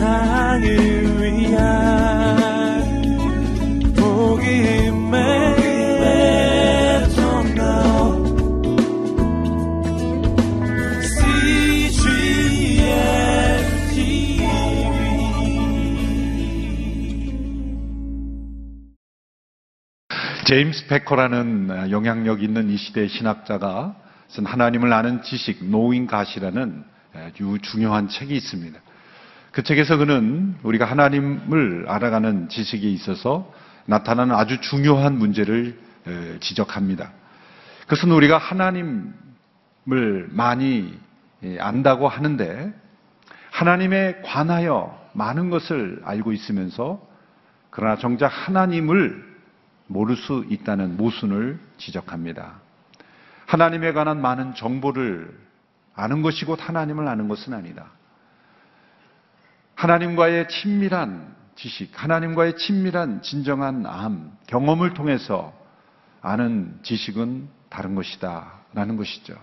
세상을 위한 복음의 제임스 베커라는 영향력 있는 이 시대의 신학자가 쓴 하나님을 아는 지식, 노인 가시라는 아주 중요한 책이 있습니다. 그 책에서 그는 우리가 하나님을 알아가는 지식에 있어서 나타나는 아주 중요한 문제를 에, 지적합니다. 그것은 우리가 하나님을 많이 예, 안다고 하는데 하나님에 관하여 많은 것을 알고 있으면서 그러나 정작 하나님을 모를 수 있다는 모순을 지적합니다. 하나님에 관한 많은 정보를 아는 것이 곧 하나님을 아는 것은 아니다. 하나님과의 친밀한 지식, 하나님과의 친밀한 진정한 암, 경험을 통해서 아는 지식은 다른 것이다. 라는 것이죠.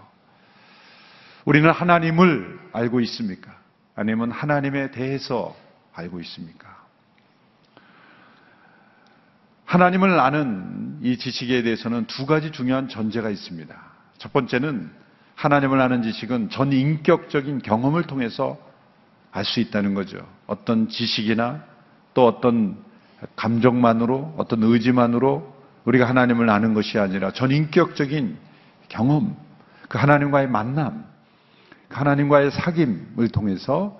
우리는 하나님을 알고 있습니까? 아니면 하나님에 대해서 알고 있습니까? 하나님을 아는 이 지식에 대해서는 두 가지 중요한 전제가 있습니다. 첫 번째는 하나님을 아는 지식은 전 인격적인 경험을 통해서 알 수 있다는 거죠. 어떤 지식이나 또 어떤 감정만으로 어떤 의지만으로 우리가 하나님을 아는 것이 아니라 전 인격적인 경험, 그 하나님과의 만남, 그 하나님과의 사귐을 통해서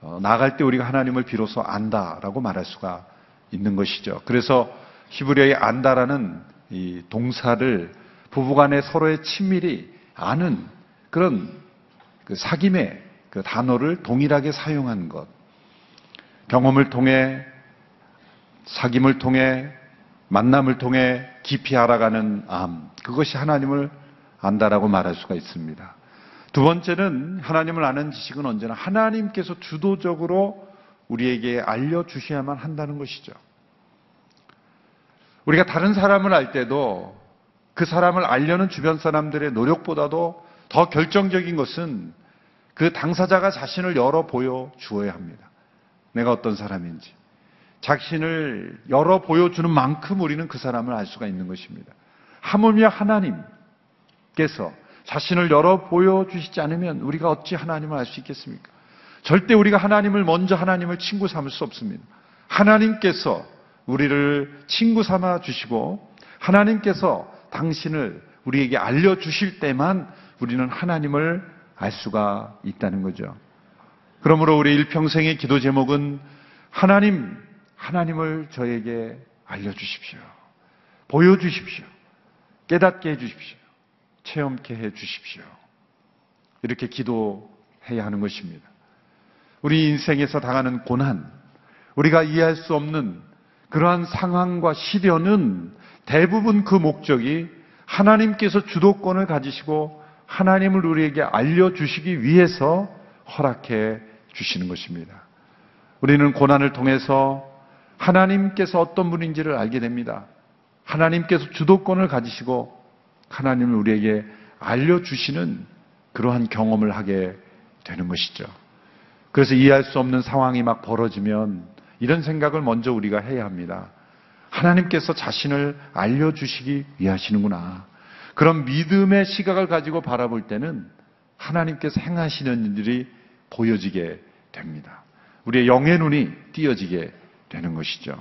어, 나아갈 때 우리가 하나님을 비로소 안다라고 말할 수가 있는 것이죠. 그래서 히브리어의 안다라는 이 동사를 부부간에 서로의 친밀히 아는 그런 그 사귐의 그 단어를 동일하게 사용한 것. 경험을 통해 사귐을 통해 만남을 통해 깊이 알아가는 암. 그것이 하나님을 안다라고 말할 수가 있습니다. 두 번째는 하나님을 아는 지식은 언제나 하나님께서 주도적으로 우리에게 알려주셔야만 한다는 것이죠. 우리가 다른 사람을 알 때도 그 사람을 알려는 주변 사람들의 노력보다도 더 결정적인 것은 그 당사자가 자신을 열어 보여 주어야 합니다. 내가 어떤 사람인지. 자신을 열어 보여주는 만큼 우리는 그 사람을 알 수가 있는 것입니다. 하물며 하나님께서 자신을 열어 보여주시지 않으면 우리가 어찌 하나님을 알 수 있겠습니까? 절대 우리가 하나님을 먼저 하나님을 친구 삼을 수 없습니다. 하나님께서 우리를 친구 삼아 주시고 하나님께서 당신을 우리에게 알려주실 때만 우리는 하나님을 알 수가 있다는 거죠. 그러므로 우리 일평생의 기도 제목은 하나님, 하나님을 저에게 알려주십시오. 보여주십시오. 깨닫게 해주십시오. 체험케 해주십시오. 이렇게 기도해야 하는 것입니다. 우리 인생에서 당하는 고난, 우리가 이해할 수 없는 그러한 상황과 시련은 대부분 그 목적이 하나님께서 주도권을 가지시고 하나님을 우리에게 알려주시기 위해서 허락해 주시는 것입니다. 우리는 고난을 통해서 하나님께서 어떤 분인지를 알게 됩니다. 하나님께서 주도권을 가지시고 하나님을 우리에게 알려주시는 그러한 경험을 하게 되는 것이죠. 그래서 이해할 수 없는 상황이 막 벌어지면 이런 생각을 먼저 우리가 해야 합니다. 하나님께서 자신을 알려주시기 위하시는구나. 그런 믿음의 시각을 가지고 바라볼 때는 하나님께서 행하시는 일들이 보여지게 됩니다. 우리의 영의 눈이 띄어지게 되는 것이죠.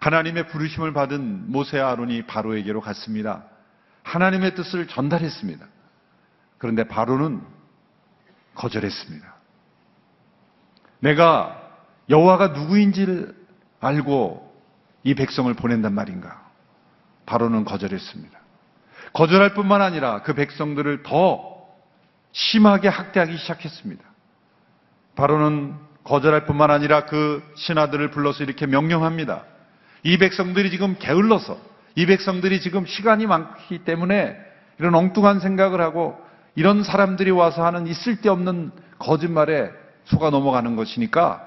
하나님의 부르심을 받은 모세와 아론이 바로에게로 갔습니다. 하나님의 뜻을 전달했습니다. 그런데 바로는 거절했습니다. 내가 여호와가 누구인지를 알고 이 백성을 보낸단 말인가? 바로는 거절했습니다. 거절할 뿐만 아니라 그 백성들을 더 심하게 학대하기 시작했습니다. 바로는 거절할 뿐만 아니라 그 신하들을 불러서 이렇게 명령합니다. 이 백성들이 지금 게을러서 이 백성들이 지금 시간이 많기 때문에 이런 엉뚱한 생각을 하고 이런 사람들이 와서 하는 있을 데 없는 거짓말에 속아 넘어가는 것이니까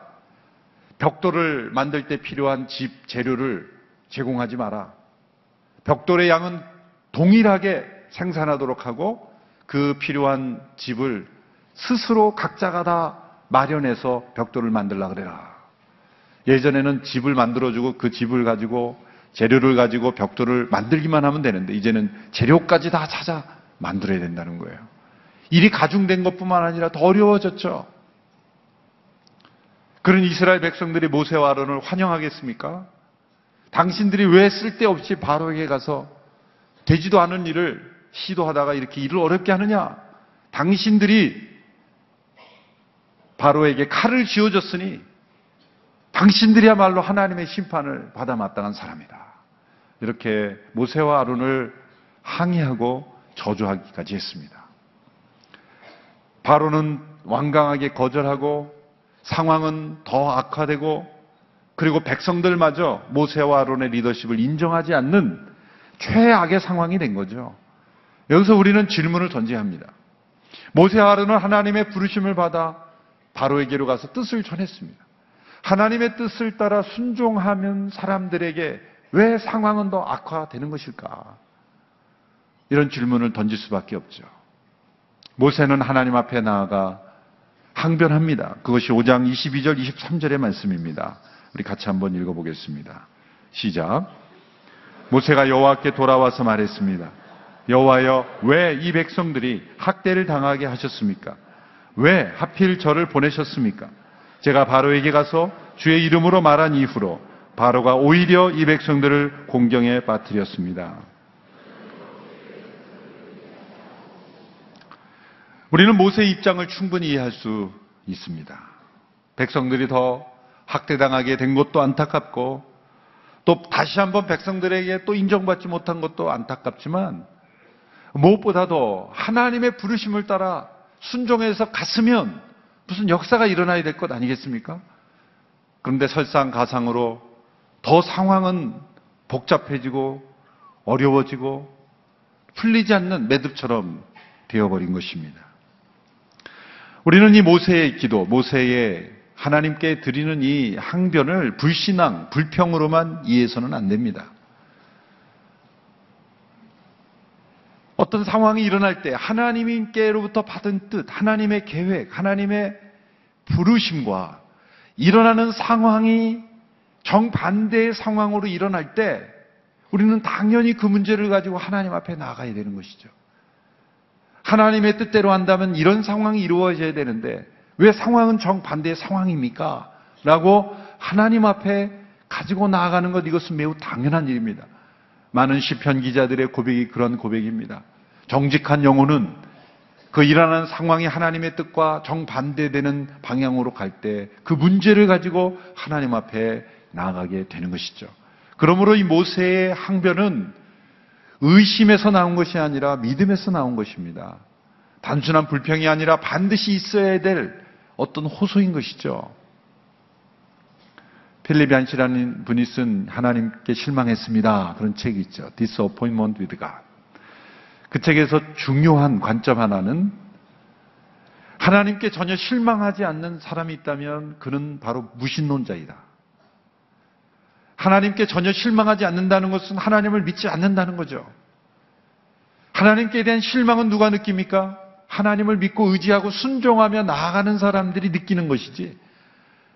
벽돌을 만들 때 필요한 집 재료를 제공하지 마라. 벽돌의 양은 동일하게 생산하도록 하고 그 필요한 집을 스스로 각자가 다 마련해서 벽돌을 만들라 그래라. 예전에는 집을 만들어주고 그 집을 가지고 재료를 가지고 벽돌을 만들기만 하면 되는데 이제는 재료까지 다 찾아 만들어야 된다는 거예요. 일이 가중된 것뿐만 아니라 더 어려워졌죠. 그런 이스라엘 백성들이 모세와 아론을 환영하겠습니까? 당신들이 왜 쓸데없이 바로에게 가서 되지도 않은 일을 시도하다가 이렇게 일을 어렵게 하느냐? 당신들이 바로에게 칼을 쥐어줬으니 당신들이야말로 하나님의 심판을 받아 마땅한 사람이다. 이렇게 모세와 아론을 항의하고 저주하기까지 했습니다. 바로는 완강하게 거절하고 상황은 더 악화되고 그리고 백성들마저 모세와 아론의 리더십을 인정하지 않는 최악의 상황이 된 거죠. 여기서 우리는 질문을 던져야 합니다. 모세와 아론은 하나님의 부르심을 받아 바로에게로 가서 뜻을 전했습니다. 하나님의 뜻을 따라 순종하면 사람들에게 왜 상황은 더 악화되는 것일까? 이런 질문을 던질 수밖에 없죠. 모세는 하나님 앞에 나아가 항변합니다. 그것이 5장 22절, 23절의 말씀입니다. 우리 같이 한번 읽어보겠습니다. 시작. 모세가 여호와께 돌아와서 말했습니다. 여호와여, 왜 이 백성들이 학대를 당하게 하셨습니까? 왜 하필 저를 보내셨습니까? 제가 바로에게 가서 주의 이름으로 말한 이후로 바로가 오히려 이 백성들을 공경에 빠뜨렸습니다. 우리는 모세의 입장을 충분히 이해할 수 있습니다. 백성들이 더 학대당하게 된 것도 안타깝고 또 다시 한번 백성들에게 또 인정받지 못한 것도 안타깝지만 무엇보다도 하나님의 부르심을 따라 순종해서 갔으면 무슨 역사가 일어나야 될 것 아니겠습니까? 그런데 설상가상으로 더 상황은 복잡해지고 어려워지고 풀리지 않는 매듭처럼 되어버린 것입니다. 우리는 이 모세의 기도, 모세의 하나님께 드리는 이 항변을 불신앙, 불평으로만 이해해서는 안 됩니다. 어떤 상황이 일어날 때 하나님께로부터 받은 뜻, 하나님의 계획, 하나님의 부르심과 일어나는 상황이 정반대의 상황으로 일어날 때 우리는 당연히 그 문제를 가지고 하나님 앞에 나가야 되는 것이죠. 하나님의 뜻대로 한다면 이런 상황이 이루어져야 되는데 왜 상황은 정반대의 상황입니까? 라고 하나님 앞에 가지고 나아가는 것 이것은 매우 당연한 일입니다. 많은 시편 기자들의 고백이 그런 고백입니다. 정직한 영혼은 그 일어나는 상황이 하나님의 뜻과 정반대되는 방향으로 갈 때 그 문제를 가지고 하나님 앞에 나아가게 되는 것이죠. 그러므로 이 모세의 항변은 의심에서 나온 것이 아니라 믿음에서 나온 것입니다. 단순한 불평이 아니라 반드시 있어야 될 어떤 호소인 것이죠. 필립 얀시라는 분이 쓴 하나님께 실망했습니다. 그런 책이 있죠. Disappointment with God. 그 책에서 중요한 관점 하나는 하나님께 전혀 실망하지 않는 사람이 있다면 그는 바로 무신론자이다. 하나님께 전혀 실망하지 않는다는 것은 하나님을 믿지 않는다는 거죠. 하나님께 대한 실망은 누가 느낍니까? 하나님을 믿고 의지하고 순종하며 나아가는 사람들이 느끼는 것이지.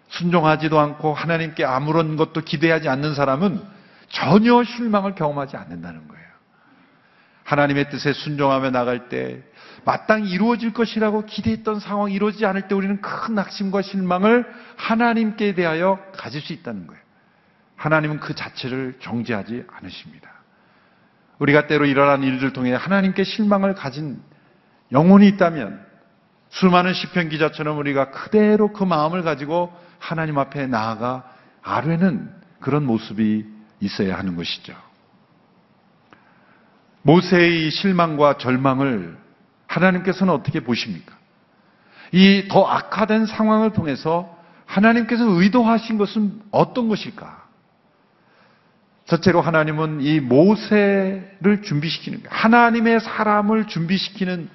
순종하지도 않고 하나님께 아무런 것도 기대하지 않는 사람은 전혀 실망을 경험하지 않는다는 거예요. 하나님의 뜻에 순종하며 나갈 때 마땅히 이루어질 것이라고 기대했던 상황이 이루어지지 않을 때 우리는 큰 낙심과 실망을 하나님께 대하여 가질 수 있다는 거예요. 하나님은 그 자체를 정죄하지 않으십니다. 우리가 때로 일어난 일들 통해 하나님께 실망을 가진 영혼이 있다면 수많은 시편 기자처럼 우리가 그대로 그 마음을 가지고 하나님 앞에 나아가 아뢰는 그런 모습이 있어야 하는 것이죠. 모세의 실망과 절망을 하나님께서는 어떻게 보십니까? 이 더 악화된 상황을 통해서 하나님께서 의도하신 것은 어떤 것일까? 첫째로 하나님은 이 모세를 준비시키는 거예요. 하나님의 사람을 준비시키는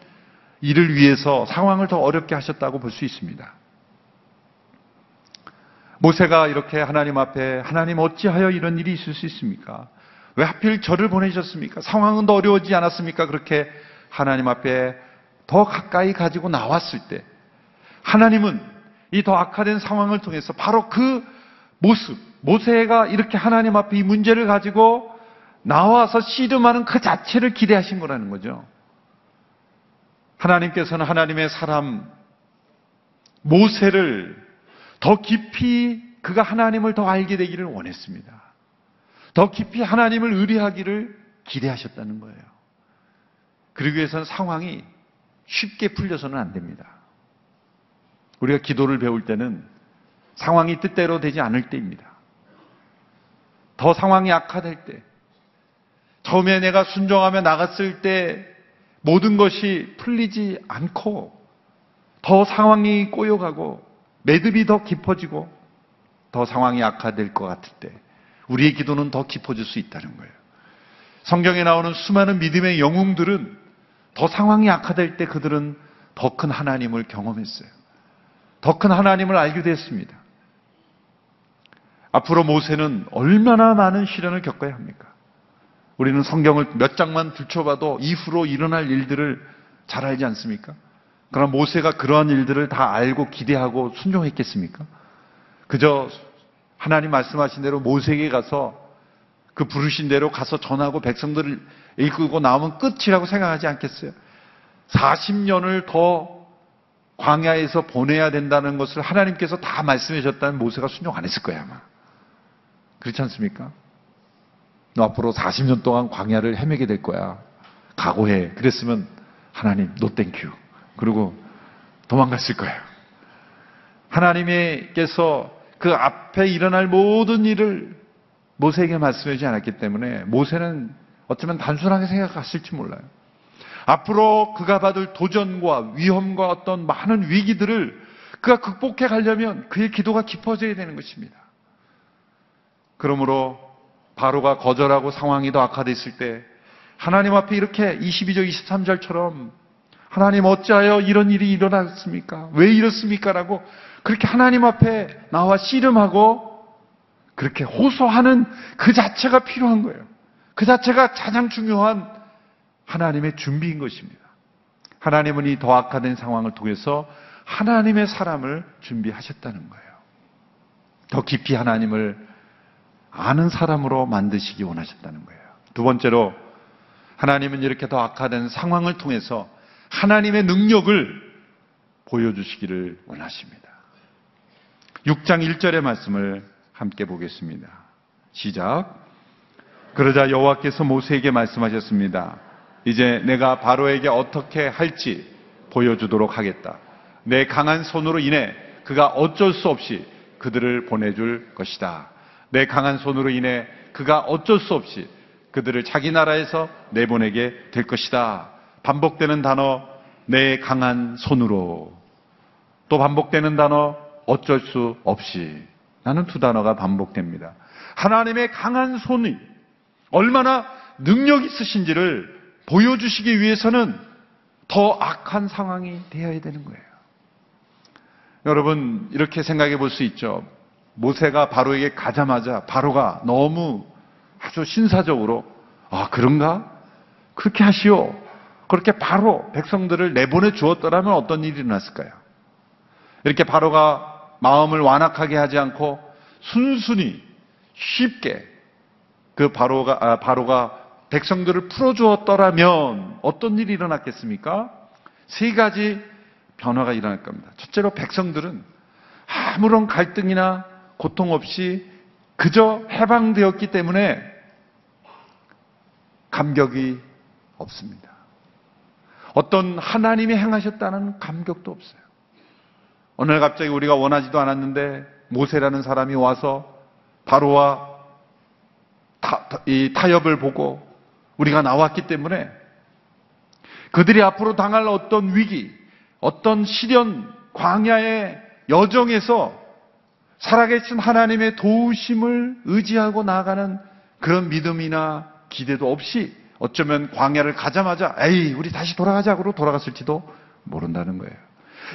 일을 위해서 상황을 더 어렵게 하셨다고 볼 수 있습니다. 모세가 이렇게 하나님 앞에 하나님 어찌하여 이런 일이 있을 수 있습니까? 왜 하필 저를 보내셨습니까? 상황은 더 어려워지지 않았습니까? 그렇게 하나님 앞에 더 가까이 가지고 나왔을 때 하나님은 이 더 악화된 상황을 통해서 바로 그 모습, 모세가 이렇게 하나님 앞에 이 문제를 가지고 나와서 씨름하는 그 자체를 기대하신 거라는 거죠. 하나님께서는 하나님의 사람 모세를 더 깊이 그가 하나님을 더 알게 되기를 원했습니다. 더 깊이 하나님을 의뢰하기를 기대하셨다는 거예요. 그러기 위해서는 상황이 쉽게 풀려서는 안 됩니다. 우리가 기도를 배울 때는 상황이 뜻대로 되지 않을 때입니다. 더 상황이 악화될 때, 처음에 내가 순종하며 나갔을 때 모든 것이 풀리지 않고 더 상황이 꼬여가고 매듭이 더 깊어지고 더 상황이 악화될 것 같을 때 우리의 기도는 더 깊어질 수 있다는 거예요. 성경에 나오는 수많은 믿음의 영웅들은 더 상황이 악화될 때 그들은 더 큰 하나님을 경험했어요. 더 큰 하나님을 알게 됐습니다. 앞으로 모세는 얼마나 많은 시련을 겪어야 합니까? 우리는 성경을 몇 장만 들춰봐도 이후로 일어날 일들을 잘 알지 않습니까? 그럼 모세가 그러한 일들을 다 알고 기대하고 순종했겠습니까? 그저 하나님 말씀하신 대로 모세에게 가서 그 부르신 대로 가서 전하고 백성들을 이끌고 나오면 끝이라고 생각하지 않겠어요? 40년을 더 광야에서 보내야 된다는 것을 하나님께서 다 말씀해 줬다면 모세가 순종 안 했을 거야, 아마. 그렇지 않습니까? 너 앞으로 40년 동안 광야를 헤매게 될 거야. 각오해. 그랬으면 하나님, no thank you. 그리고 도망갔을 거야. 하나님께서 그 앞에 일어날 모든 일을 모세에게 말씀하지 않았기 때문에 모세는 어쩌면 단순하게 생각했을지 몰라요. 앞으로 그가 받을 도전과 위험과 어떤 많은 위기들을 그가 극복해 가려면 그의 기도가 깊어져야 되는 것입니다. 그러므로 바로가 거절하고 상황이 더 악화됐을 때 하나님 앞에 이렇게 22절, 23절처럼 하나님 어찌하여 이런 일이 일어났습니까? 왜 이렇습니까? 라고 그렇게 하나님 앞에 나와 씨름하고 그렇게 호소하는 그 자체가 필요한 거예요. 그 자체가 가장 중요한 하나님의 준비인 것입니다. 하나님은 이 더 악화된 상황을 통해서 하나님의 사람을 준비하셨다는 거예요. 더 깊이 하나님을 아는 사람으로 만드시기 원하셨다는 거예요. 두 번째로 하나님은 이렇게 더 악화된 상황을 통해서 하나님의 능력을 보여주시기를 원하십니다. 6장 1절의 말씀을 함께 보겠습니다. 시작. 그러자 여호와께서 모세에게 말씀하셨습니다. 이제 내가 바로에게 어떻게 할지 보여주도록 하겠다. 내 강한 손으로 인해 그가 어쩔 수 없이 그들을 보내줄 것이다. 내 강한 손으로 인해 그가 어쩔 수 없이 그들을 자기 나라에서 내보내게 될 것이다. 반복되는 단어, 내 강한 손으로. 또 반복되는 단어, 어쩔 수 없이. 나는 두 단어가 반복됩니다. 하나님의 강한 손이 얼마나 능력 있으신지를 보여주시기 위해서는 더 악한 상황이 되어야 되는 거예요. 여러분, 이렇게 생각해 볼 수 있죠. 모세가 바로에게 가자마자 바로가 너무 아주 신사적으로 아 그런가? 그렇게 하시오. 그렇게 바로 백성들을 내보내 주었더라면 어떤 일이 일어났을까요? 이렇게 바로가 마음을 완악하게 하지 않고 순순히 쉽게 그 바로가 아, 바로가 백성들을 풀어 주었더라면 어떤 일이 일어났겠습니까? 세 가지 변화가 일어날 겁니다. 첫째로 백성들은 아무런 갈등이나 고통 없이 그저 해방되었기 때문에 감격이 없습니다. 어떤 하나님이 행하셨다는 감격도 없어요. 오늘 갑자기 우리가 원하지도 않았는데 모세라는 사람이 와서 바로와 타, 이 타협을 보고 우리가 나왔기 때문에 그들이 앞으로 당할 어떤 위기, 어떤 시련, 광야의 여정에서 살아계신 하나님의 도우심을 의지하고 나아가는 그런 믿음이나 기대도 없이 어쩌면 광야를 가자마자 에이 우리 다시 돌아가자고 돌아갔을지도 모른다는 거예요.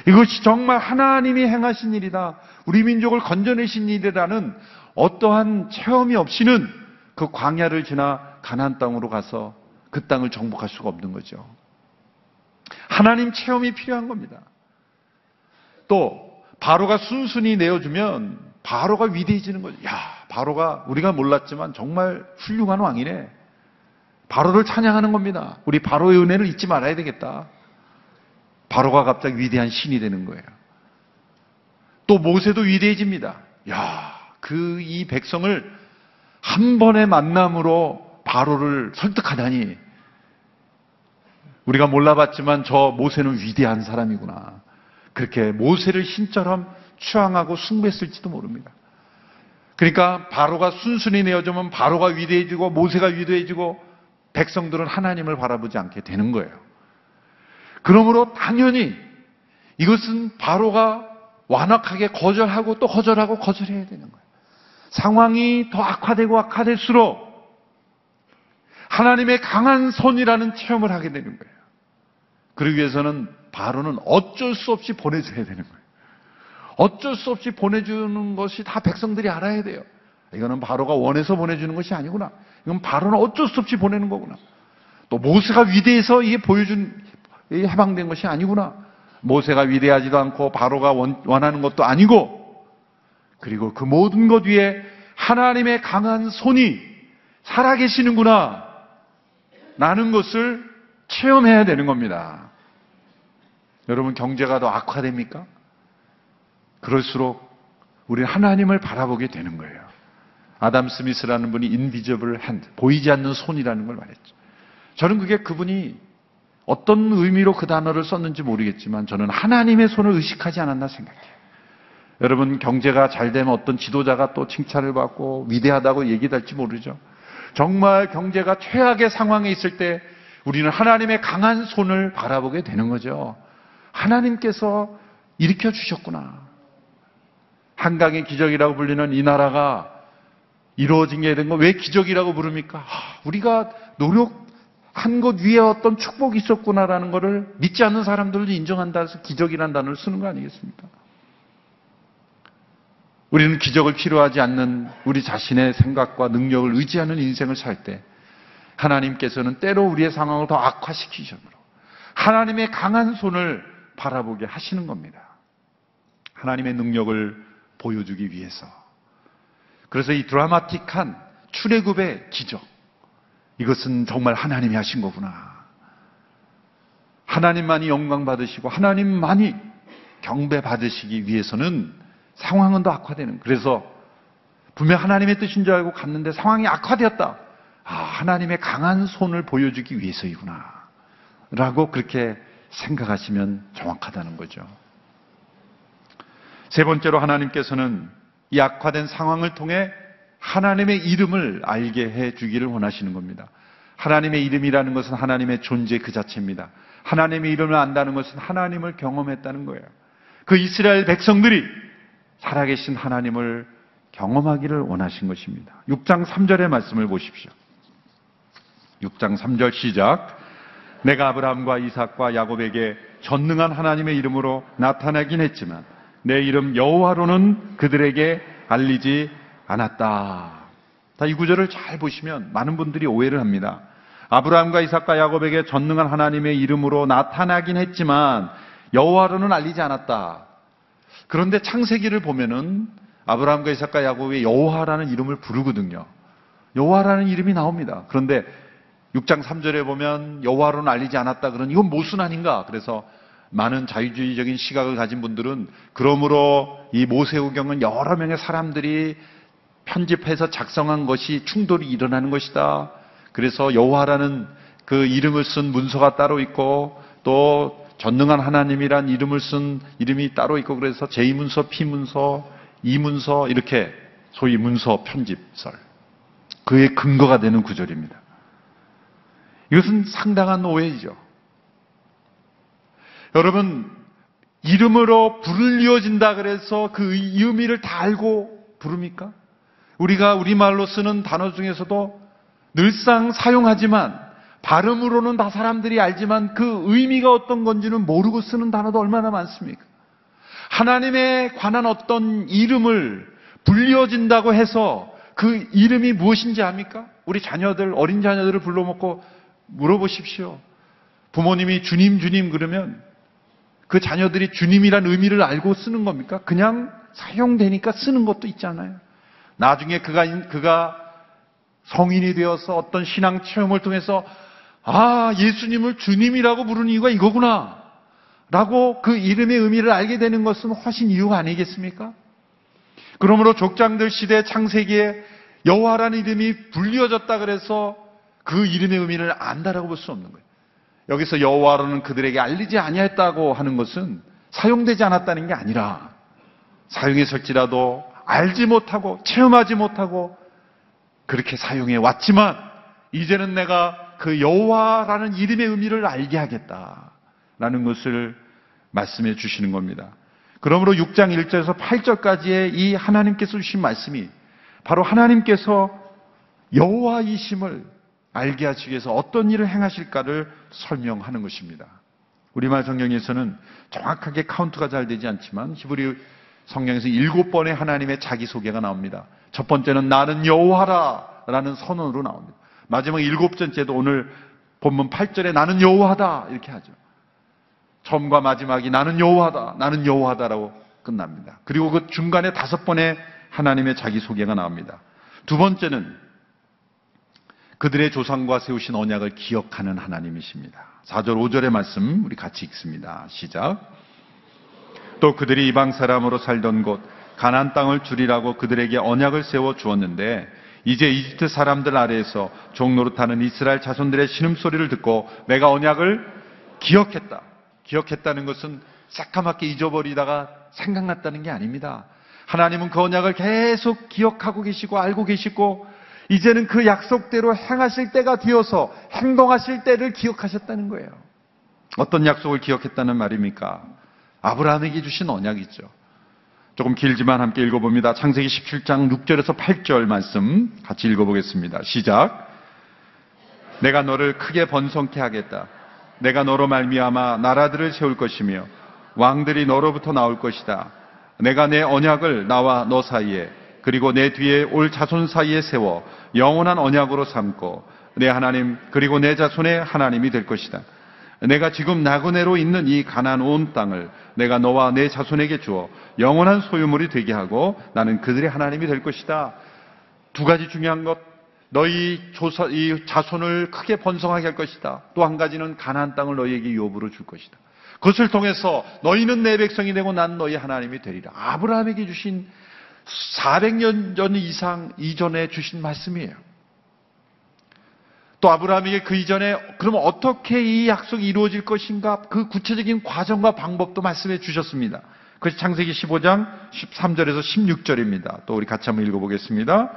이것이 정말 하나님이 행하신 일이다. 우리 민족을 건져내신 일이라는 어떠한 체험이 없이는 그 광야를 지나 가나안 땅으로 가서 그 땅을 정복할 수가 없는 거죠. 하나님 체험이 필요한 겁니다. 또 바로가 순순히 내어주면 바로가 위대해지는 거죠. 야, 바로가 우리가 몰랐지만 정말 훌륭한 왕이네. 바로를 찬양하는 겁니다. 우리 바로의 은혜를 잊지 말아야 되겠다. 바로가 갑자기 위대한 신이 되는 거예요. 또 모세도 위대해집니다. 야, 그 이 백성을 한 번의 만남으로 바로를 설득하다니. 우리가 몰라봤지만 저 모세는 위대한 사람이구나. 그렇게 모세를 신처럼 추앙하고 숭배했을지도 모릅니다. 그러니까 바로가 순순히 내어주면 바로가 위대해지고 모세가 위대해지고 백성들은 하나님을 바라보지 않게 되는 거예요. 그러므로 당연히 이것은 바로가 완악하게 거절하고 또 거절하고 거절해야 되는 거예요. 상황이 더 악화되고 악화될수록 하나님의 강한 손이라는 체험을 하게 되는 거예요. 그러기 위해서는 바로는 어쩔 수 없이 보내줘야 되는 거예요. 어쩔 수 없이 보내주는 것이 다 백성들이 알아야 돼요. 이거는 바로가 원해서 보내주는 것이 아니구나. 이건 바로는 어쩔 수 없이 보내는 거구나. 또 모세가 위대해서 이게 보여준 해방된 것이 아니구나. 모세가 위대하지도 않고 바로가 원, 원하는 것도 아니고 그리고 그 모든 것 위에 하나님의 강한 손이 살아계시는구나. 라는 것을 체험해야 되는 겁니다. 여러분 경제가 더 악화됩니까? 그럴수록 우리 하나님을 바라보게 되는 거예요. 아담 스미스라는 분이 invisible hand, 보이지 않는 손이라는 걸 말했죠. 저는 그게 그분이 어떤 의미로 그 단어를 썼는지 모르겠지만 저는 하나님의 손을 의식하지 않았나 생각해요. 여러분 경제가 잘 되면 어떤 지도자가 또 칭찬을 받고 위대하다고 얘기할지 모르죠. 정말 경제가 최악의 상황에 있을 때 우리는 하나님의 강한 손을 바라보게 되는 거죠. 하나님께서 일으켜 주셨구나. 한강의 기적이라고 불리는 이 나라가 이루어진 게된거왜 기적이라고 부릅니까? 아, 우리가 노력한 것 위에 어떤 축복이 있었구나라는 것을 믿지 않는 사람들도 인정한다 해서 기적이라는 단어를 쓰는 거 아니겠습니까? 우리는 기적을 필요하지 않는 우리 자신의 생각과 능력을 의지하는 인생을 살 때 하나님께서는 때로 우리의 상황을 더 악화시키시므로 하나님의 강한 손을 바라보게 하시는 겁니다. 하나님의 능력을 보여주기 위해서. 그래서 이 드라마틱한 출애굽의 기적. 이것은 정말 하나님이 하신 거구나. 하나님만이 영광 받으시고 하나님만이 경배 받으시기 위해서는 상황은 더 악화되는. 그래서 분명 하나님의 뜻인 줄 알고 갔는데 상황이 악화되었다. 아, 하나님의 강한 손을 보여주기 위해서이구나. 라고 그렇게 생각하시면 정확하다는 거죠. 세 번째로 하나님께서는 이 악화된 상황을 통해 하나님의 이름을 알게 해 주기를 원하시는 겁니다. 하나님의 이름이라는 것은 하나님의 존재 그 자체입니다. 하나님의 이름을 안다는 것은 하나님을 경험했다는 거예요. 그 이스라엘 백성들이 살아계신 하나님을 경험하기를 원하신 것입니다. 6장 3절의 말씀을 보십시오. 6장 3절 시작. 내가 아브라함과 이삭과 야곱에게 전능한 하나님의 이름으로 나타나긴 했지만 내 이름 여호와로는 그들에게 알리지 않았다. 이 구절을 잘 보시면 많은 분들이 오해를 합니다. 아브라함과 이삭과 야곱에게 전능한 하나님의 이름으로 나타나긴 했지만 여호와로는 알리지 않았다. 그런데 창세기를 보면은 아브라함과 이삭과 야곱의 여호와라는 이름을 부르거든요. 여호와라는 이름이 나옵니다. 그런데 6장 3절에 보면 여호와로는 알리지 않았다. 그런 이건 모순 아닌가? 그래서 많은 자유주의적인 시각을 가진 분들은 그러므로 이 모세우경은 여러 명의 사람들이 편집해서 작성한 것이 충돌이 일어나는 것이다. 그래서 여호와라는 그 이름을 쓴 문서가 따로 있고 또 전능한 하나님이란 이름을 쓴 이름이 따로 있고 그래서 제2문서, P문서, 이문서 이렇게 소위 문서 편집설 그의 근거가 되는 구절입니다. 이것은 상당한 오해이죠. 여러분, 이름으로 불리어진다 그래서 그 의미를 다 알고 부릅니까? 우리가 우리말로 쓰는 단어 중에서도 늘상 사용하지만 발음으로는 다 사람들이 알지만 그 의미가 어떤 건지는 모르고 쓰는 단어도 얼마나 많습니까? 하나님에 관한 어떤 이름을 불리어진다고 해서 그 이름이 무엇인지 압니까? 우리 자녀들, 어린 자녀들을 불러먹고 물어보십시오. 부모님이 주님, 주님 그러면 그 자녀들이 주님이란 의미를 알고 쓰는 겁니까? 그냥 사용되니까 쓰는 것도 있잖아요. 나중에 그가, 그가 성인이 되어서 어떤 신앙 체험을 통해서 아, 예수님을 주님이라고 부르는 이유가 이거구나. 라고 그 이름의 의미를 알게 되는 것은 훨씬 이유가 아니겠습니까? 그러므로 족장들 시대 창세기에 여호와라는 이름이 불리어졌다 그래서 그 이름의 의미를 안다라고 볼 수 없는 거예요. 여기서 여호와로는 그들에게 알리지 아니했다고 하는 것은 사용되지 않았다는 게 아니라 사용했을지라도 알지 못하고 체험하지 못하고 그렇게 사용해 왔지만 이제는 내가 그 여호와라는 이름의 의미를 알게 하겠다라는 것을 말씀해 주시는 겁니다. 그러므로 6장 1절에서 8절까지의 이 하나님께서 주신 말씀이 바로 하나님께서 여호와이심을 알게 하시기 위해서 어떤 일을 행하실까를 설명하는 것입니다. 우리말 성경에서는 정확하게 카운트가 잘 되지 않지만 히브리 성경에서 일곱 번의 하나님의 자기소개가 나옵니다. 첫 번째는 나는 여호와라 라는 선언으로 나옵니다. 마지막 일곱 번째도 오늘 본문 8절에 나는 여호와다 이렇게 하죠. 처음과 마지막이 나는 여호와다, 나는 여호와다라고 끝납니다. 그리고 그 중간에 다섯 번의 하나님의 자기소개가 나옵니다. 두 번째는 그들의 조상과 세우신 언약을 기억하는 하나님이십니다. 4절, 5절의 말씀 우리 같이 읽습니다. 시작. 또 그들이 이방 사람으로 살던 곳 가나안 땅을 주리라고 그들에게 언약을 세워 주었는데 이제 이집트 사람들 아래에서 종노릇하는 이스라엘 자손들의 신음소리를 듣고 내가 언약을 기억했다. 기억했다는 것은 새까맣게 잊어버리다가 생각났다는 게 아닙니다. 하나님은 그 언약을 계속 기억하고 계시고 알고 계시고 이제는 그 약속대로 행하실 때가 되어서 행동하실 때를 기억하셨다는 거예요. 어떤 약속을 기억했다는 말입니까? 아브라함에게 주신 언약이죠. 조금 길지만 함께 읽어봅니다. 창세기 17장 6절에서 8절 말씀 같이 읽어보겠습니다. 시작. 내가 너를 크게 번성케 하겠다. 내가 너로 말미암아 나라들을 세울 것이며 왕들이 너로부터 나올 것이다. 내가 내 언약을 나와 너 사이에 그리고 내 뒤에 올 자손 사이에 세워 영원한 언약으로 삼고 내 하나님 그리고 내 자손의 하나님이 될 것이다. 내가 지금 나그네로 있는 이 가난 온 땅을 내가 너와 내 자손에게 주어 영원한 소유물이 되게 하고 나는 그들의 하나님이 될 것이다. 두 가지 중요한 것. 너희 조사, 이 자손을 크게 번성하게 할 것이다. 또 한 가지는 가나안 땅을 너희에게 유업으로 줄 것이다. 그것을 통해서 너희는 내 백성이 되고 난 너희 하나님이 되리라. 아브라함에게 주신 400년 전 이상 이전에 주신 말씀이에요. 또 아브라함에게 그 이전에 그러면 어떻게 이 약속이 이루어질 것인가 그 구체적인 과정과 방법도 말씀해 주셨습니다. 그것이 창세기 15장 13절에서 16절입니다. 또 우리 같이 한번 읽어보겠습니다.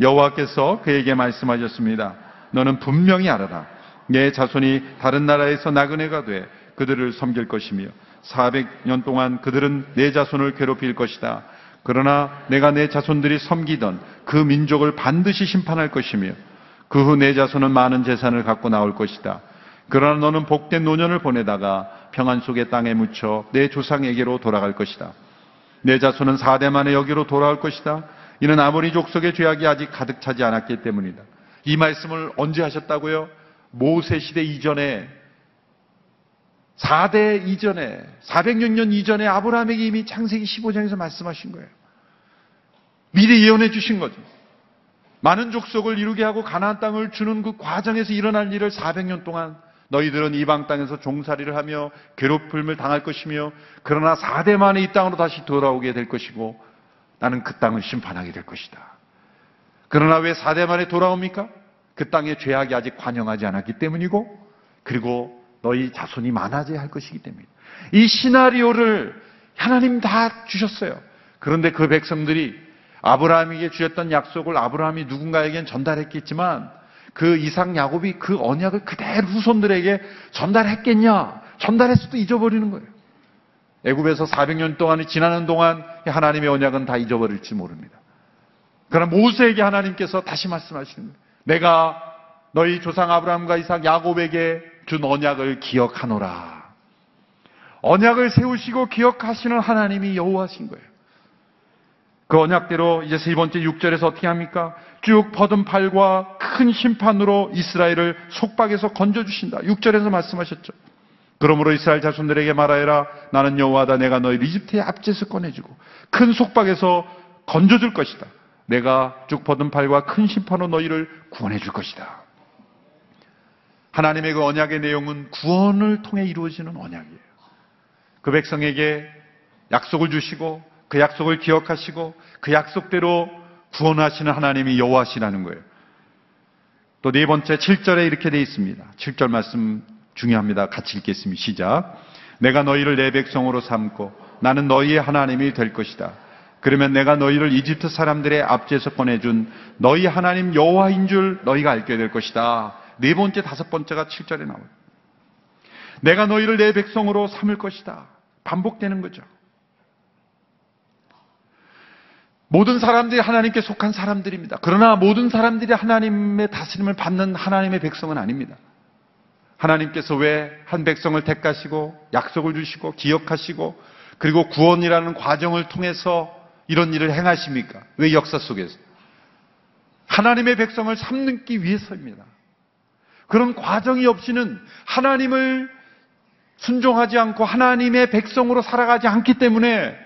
여호와께서 그에게 말씀하셨습니다. 너는 분명히 알아라. 내 자손이 다른 나라에서 나그네가 돼 그들을 섬길 것이며 400년 동안 그들은 내 자손을 괴롭힐 것이다. 그러나 내가 내 자손들이 섬기던 그 민족을 반드시 심판할 것이며 그 후 내 자손은 많은 재산을 갖고 나올 것이다. 그러나 너는 복된 노년을 보내다가 평안 속의 땅에 묻혀 내 조상에게로 돌아갈 것이다. 내 자손은 사대 만에 여기로 돌아올 것이다. 이는 아무리 족속의 죄악이 아직 가득 차지 않았기 때문이다. 이 말씀을 언제 하셨다고요? 모세 시대 이전에 4대 이전에 400년 이전에 아브라함에게 이미 창세기 15장에서 말씀하신 거예요. 미리 예언해 주신 거죠. 많은 족속을 이루게 하고 가나안 땅을 주는 그 과정에서 일어날 일을 400년 동안 너희들은 이방 땅에서 종살이를 하며 괴롭힘을 당할 것이며 그러나 4대 만에 이 땅으로 다시 돌아오게 될 것이고 나는 그 땅을 심판하게 될 것이다. 그러나 왜 4대 만에 돌아옵니까? 그 땅에 죄악이 아직 관영하지 않았기 때문이고 그리고 너희 자손이 많아져야 할 것이기 때문이다. 이 시나리오를 하나님 다 주셨어요. 그런데 그 백성들이 아브라함에게 주셨던 약속을 아브라함이 누군가에겐 전달했겠지만 그 이상 야곱이 그 언약을 그대로 후손들에게 전달했겠냐? 전달했어도 잊어버리는 거예요. 애굽에서 400년 동안이 지나는 동안 하나님의 언약은 다 잊어버릴지 모릅니다. 그러나 모세에게 하나님께서 다시 말씀하시는 거예요. 내가 너희 조상 아브라함과 이삭 야곱에게 준 언약을 기억하노라. 언약을 세우시고 기억하시는 하나님이 여호와신 거예요. 그 언약대로 이제 세 번째 6절에서 어떻게 합니까? 쭉 퍼든 팔과 큰 심판으로 이스라엘을 속박에서 건져주신다. 6절에서 말씀하셨죠. 그러므로 이스라엘 자손들에게 말하여라 나는 여호와다 내가 너희를 이집트의 앞제에서 꺼내주고 큰 속박에서 건져줄 것이다. 내가 쭉 뻗은 팔과 큰 심판으로 너희를 구원해 줄 것이다. 하나님의 그 언약의 내용은 구원을 통해 이루어지는 언약이에요. 그 백성에게 약속을 주시고 그 약속을 기억하시고 그 약속대로 구원하시는 하나님이 여호와시라는 거예요. 또 네 번째 7절에 이렇게 되어 있습니다. 7절 말씀 중요합니다. 같이 읽겠습니다. 시작. 내가 너희를 내 백성으로 삼고 나는 너희의 하나님이 될 것이다. 그러면 내가 너희를 이집트 사람들의 앞제에서 꺼내준 너희 하나님 여호와인 줄 너희가 알게 될 것이다. 네 번째, 다섯 번째가 7절에 나와요. 내가 너희를 내 백성으로 삼을 것이다. 반복되는 거죠. 모든 사람들이 하나님께 속한 사람들입니다. 그러나 모든 사람들이 하나님의 다스림을 받는 하나님의 백성은 아닙니다. 하나님께서 왜 한 백성을 택하시고 약속을 주시고 기억하시고 그리고 구원이라는 과정을 통해서 이런 일을 행하십니까? 왜 역사 속에서? 하나님의 백성을 삼기 위해서입니다. 그런 과정이 없이는 하나님을 순종하지 않고 하나님의 백성으로 살아가지 않기 때문에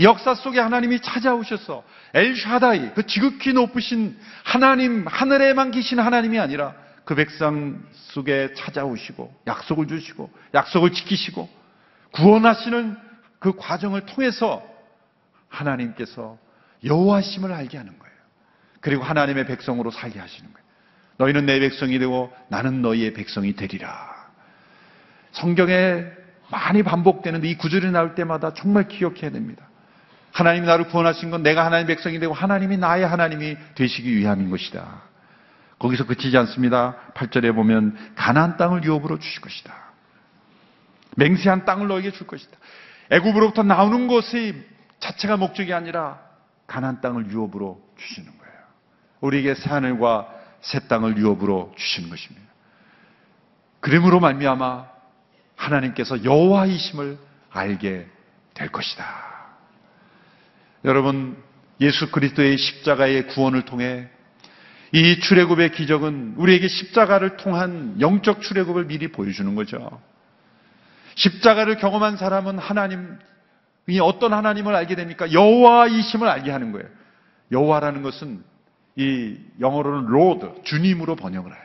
역사 속에 하나님이 찾아오셔서 엘샤다이 그 지극히 높으신 하나님 하늘에만 계신 하나님이 아니라 그 백성 속에 찾아오시고 약속을 주시고 약속을 지키시고 구원하시는 그 과정을 통해서 하나님께서 여호와심을 알게 하는 거예요. 그리고 하나님의 백성으로 살게 하시는 거예요. 너희는 내 백성이 되고 나는 너희의 백성이 되리라. 성경에 많이 반복되는데 이 구절이 나올 때마다 정말 기억해야 됩니다. 하나님이 나를 구원하신 건 내가 하나님의 백성이 되고 하나님이 나의 하나님이 되시기 위함인 것이다. 거기서 그치지 않습니다. 8절에 보면 가나안 땅을 유업으로 주실 것이다. 맹세한 땅을 너에게 줄 것이다. 애굽으로부터 나오는 것이 자체가 목적이 아니라 가나안 땅을 유업으로 주시는 거예요. 우리에게 새 하늘과 새 땅을 유업으로 주시는 것입니다. 그림으로 말미암아 하나님께서 여호와이심을 알게 될 것이다. 여러분 예수 그리스도의 십자가의 구원을 통해 이 출애굽의 기적은 우리에게 십자가를 통한 영적 출애굽을 미리 보여주는 거죠. 십자가를 경험한 사람은 하나님 이 어떤 하나님을 알게 됩니까? 여호와이심을 알게 하는 거예요. 여호와라는 것은 이 영어로는 Lord, 주님으로 번역을 해요.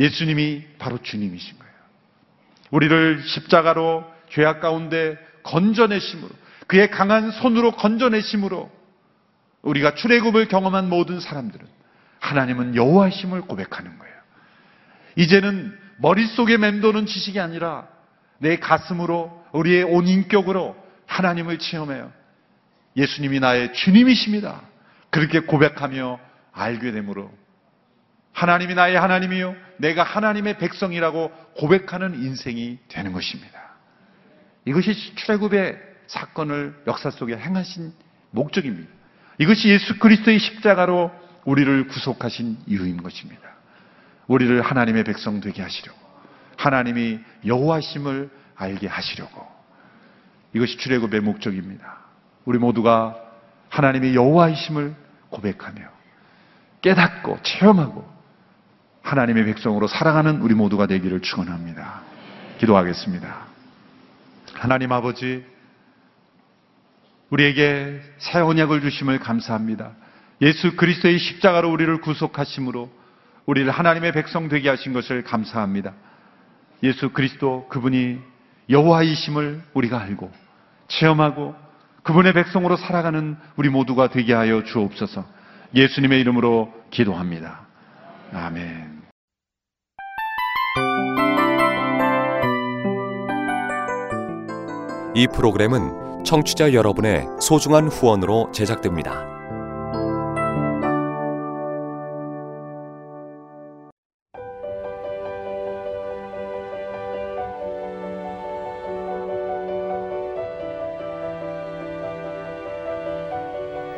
예수님이 바로 주님이신 거예요. 우리를 십자가로 죄악 가운데 건져내심으로 그의 강한 손으로 건져내심으로 우리가 출애굽을 경험한 모든 사람들은 하나님은 여호와심을 고백하는 거예요. 이제는 머릿속에 맴도는 지식이 아니라 내 가슴으로 우리의 온 인격으로 하나님을 체험해요. 예수님이 나의 주님이십니다. 그렇게 고백하며 알게 되므로 하나님이 나의 하나님이요. 내가 하나님의 백성이라고 고백하는 인생이 되는 것입니다. 이것이 출애굽의 사건을 역사 속에 행하신 목적입니다. 이것이 예수 그리스도의 십자가로 우리를 구속하신 이유인 것입니다. 우리를 하나님의 백성 되게 하시려고 하나님이 여호와심을 알게 하시려고 이것이 출애굽의 목적입니다. 우리 모두가 하나님의 여호와이심을 고백하며 깨닫고 체험하고 하나님의 백성으로 살아가는 우리 모두가 되기를 축원합니다. 기도하겠습니다. 하나님 아버지 우리에게 새 언약을 주심을 감사합니다. 예수 그리스도의 십자가로 우리를 구속하심으로 우리를 하나님의 백성 되게 하신 것을 감사합니다. 예수 그리스도 그분이 여호와이심을 우리가 알고 체험하고 그분의 백성으로 살아가는 우리 모두가 되게 하여 주옵소서. 예수님의 이름으로 기도합니다. 아멘. 이 프로그램은 청취자 여러분의 소중한 후원으로 제작됩니다.